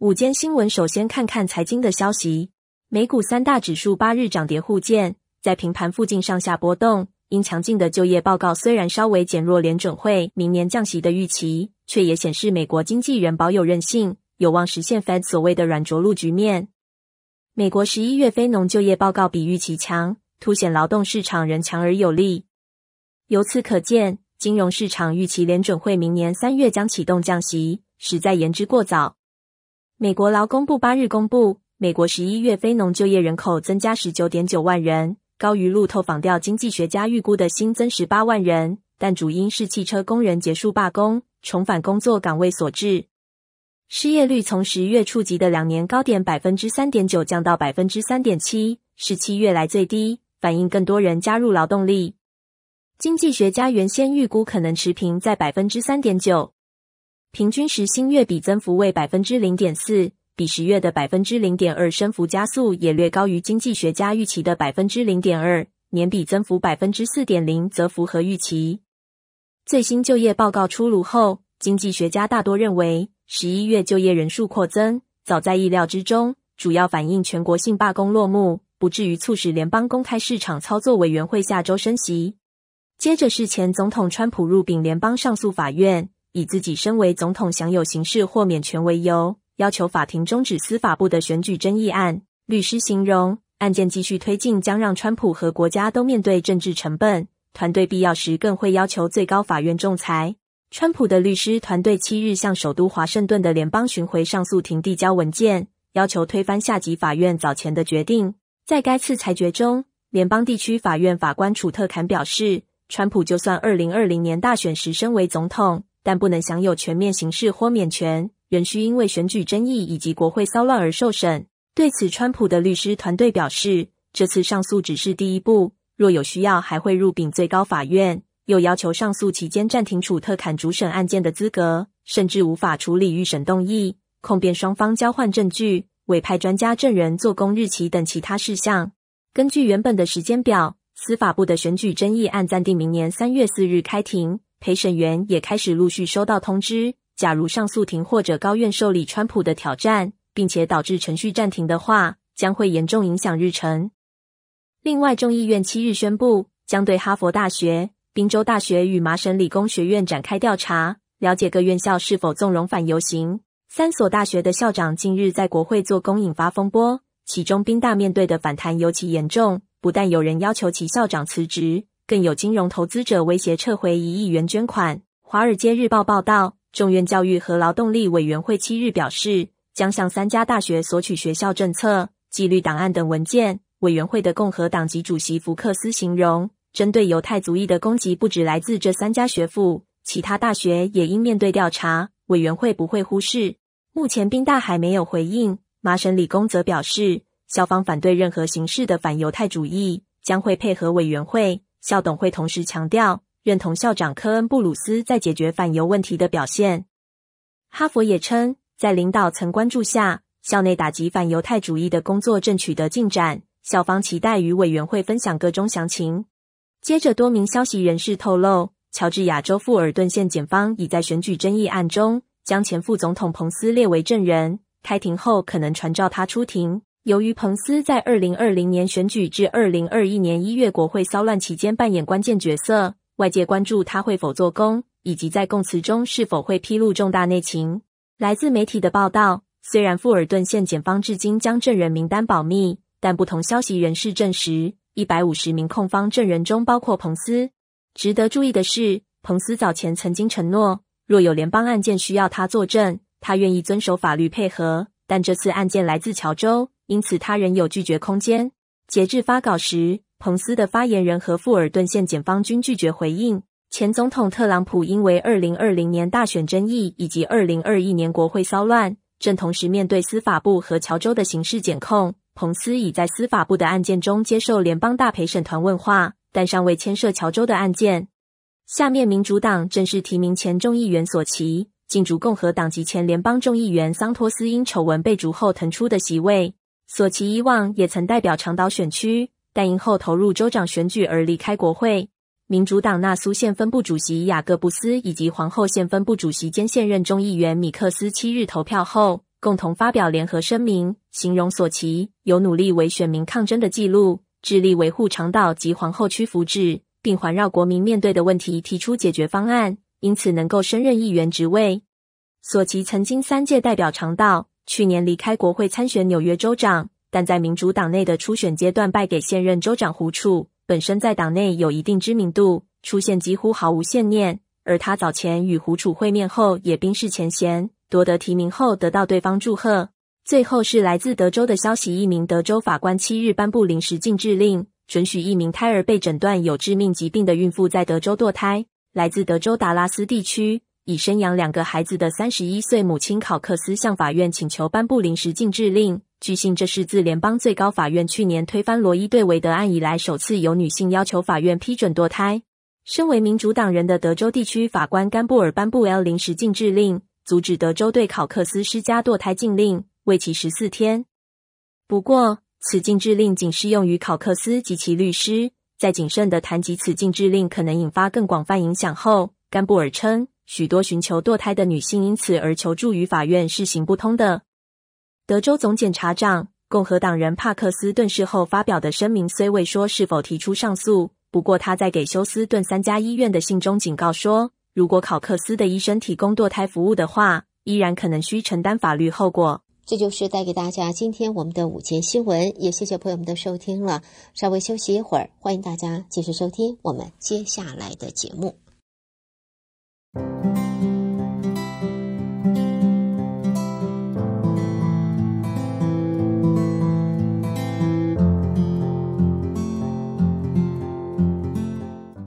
午间新闻首先看看财经的消息。美股三大指数八日涨跌互见，在平盘附近上下波动。因强劲的就业报告虽然稍微减弱联准会明年降息的预期，却也显示美国经济仍保有韧性，有望实现 Fed 所谓的软着陆局面。美国十一月非农就业报告比预期强，凸显劳动市场仍强而有力。由此可见，金融市场预期联准会明年三月将启动降息，实在言之过早。美国劳工部八日公布，美国十一月非农就业人口增加十九点九万人。高于路透访调经济学家预估的新增十八万人，但主因是汽车工人结束罢工，重返工作岗位所致。失业率从十月触及的两年高点百分之三点九降到百分之三点七，是七月来最低，反映更多人加入劳动力。经济学家原先预估可能持平在百分之三点九，平均时薪月比增幅为百分之零点四。比十月的百分之零点二升幅加速，也略高于经济学家预期的百分之零点二，年比增幅百分之四点零则符合预期。最新就业报告出炉后，经济学家大多认为十一月就业人数扩增早在意料之中，主要反映全国性罢工落幕，不至于促使联邦公开市场操作委员会下周升息。接着是前总统川普入禀联邦上诉法院，以自己身为总统享有刑事豁免权为由。要求法庭终止司法部的选举争议案。律师形容案件继续推进将让川普和国家都面对政治成本，团队必要时更会要求最高法院仲裁。川普的律师团队七日向首都华盛顿的联邦巡回上诉庭递交文件，要求推翻下级法院早前的决定。在该次裁决中，联邦地区法院法官楚特坎表示，川普就算二零二零年大选时身为总统，但不能享有全面刑事豁免权。仍需因为选举争议以及国会骚乱而受审。对此，川普的律师团队表示，这次上诉只是第一步，若有需要还会入禀最高法院。又要求上诉期间暂停楚特坎主审案件的资格，甚至无法处理预审动议、控辩双方交换证据、委派专家证人做供日期等其他事项。根据原本的时间表，司法部的选举争议案暂定明年三月四日开庭，陪审员也开始陆续收到通知。假如上诉庭或者高院受理川普的挑战，并且导致程序暂停的话，将会严重影响日程。另外，众议院七日宣布，将对哈佛大学、宾州大学与麻省理工学院展开调查，了解各院校是否纵容反游行。三所大学的校长近日在国会作供，引发风波。其中，宾大面对的反弹尤其严重，不但有人要求其校长辞职，更有金融投资者威胁撤回一亿元捐款。《华尔街日报》报道。众院教育和劳动力委员会七日表示，将向三家大学索取学校政策、纪律档案等文件。委员会的共和党籍主席福克斯形容，针对犹太族裔的攻击不只来自这三家学府，其他大学也应面对调查。委员会不会忽视。目前宾大还没有回应，麻省理工则表示，校方反对任何形式的反犹太主义，将会配合委员会。校董会同时强调。认同校长科恩布鲁斯在解决反犹问题的表现。哈佛也称，在领导层关注下，校内打击反犹太主义的工作正取得进展。校方期待与委员会分享个中详情。接着，多名消息人士透露，乔治亚州富尔顿县检方已在选举争议案中将前副总统彭斯列为证人，开庭后可能传召他出庭。由于彭斯在二零二零年选举至二零二一年一月国会骚乱期间扮演关键角色。外界关注他会否作供，以及在供词中是否会披露重大内情。来自媒体的报道，虽然富尔顿县检方至今将证人名单保密，但不同消息人士证实，一百五十名控方证人中包括彭斯。值得注意的是，彭斯早前曾经承诺，若有联邦案件需要他作证，他愿意遵守法律配合。但这次案件来自乔州，因此他仍有拒绝空间。截至发稿时，彭斯的发言人和富尔顿县检方均拒绝回应。前总统特朗普因为二零二零年大选争议以及二零二一年国会骚乱，正同时面对司法部和乔州的刑事检控。彭斯已在司法部的案件中接受联邦大陪审团问话，但尚未牵涉乔州的案件。下面，民主党正式提名前众议员索奇，竞逐共和党籍前联邦众议员桑托斯因丑闻被逐后腾出的席位。索奇以往也曾代表长岛选区。但因后投入州长选举而离开国会。民主党纳苏县分部主席雅各布斯以及皇后县分部主席兼现任众议员米克斯七日投票后，共同发表联合声明，形容索奇有努力为选民抗争的记录，致力维护长岛及皇后区福祉，并环绕国民面对的问题提出解决方案，因此能够升任议员职位。索奇曾经三届代表长岛，去年离开国会参选纽约州长，但在民主党内的初选阶段败给现任州长胡楚。本身在党内有一定知名度，出现几乎毫无悬念。而他早前与胡楚会面后，也冰释前嫌，夺得提名后得到对方祝贺。最后是来自德州的消息：一名德州法官七日颁布临时禁制令，准许一名胎儿被诊断有致命疾病的孕妇在德州堕胎。来自德州达拉斯地区，已生养两个孩子的三十一岁母亲考克斯向法院请求颁布临时禁制令。据信，这是自联邦最高法院去年推翻罗伊对韦德案以来，首次由女性要求法院批准堕胎。身为民主党人的德州地区法官甘布尔颁布 L 临时禁制令，阻止德州对考克斯施加堕胎禁令，为期十四天。不过，此禁制令仅适用于考克斯及其律师。在谨慎地谈及此禁制令可能引发更广泛影响后，甘布尔称，许多寻求堕胎的女性因此而求助于法院是行不通的。德州总检察长共和党人帕克斯顿事后发表的声明虽未说是否提出上诉，不过他在给休斯顿三家医院的信中警告说，如果考克斯的医生提供堕胎服务的话，依然可能需承担法律后果。这就是带给大家今天我们的午间新闻，也谢谢朋友们的收听了。稍微休息一会儿，欢迎大家继续收听我们接下来的节目。Música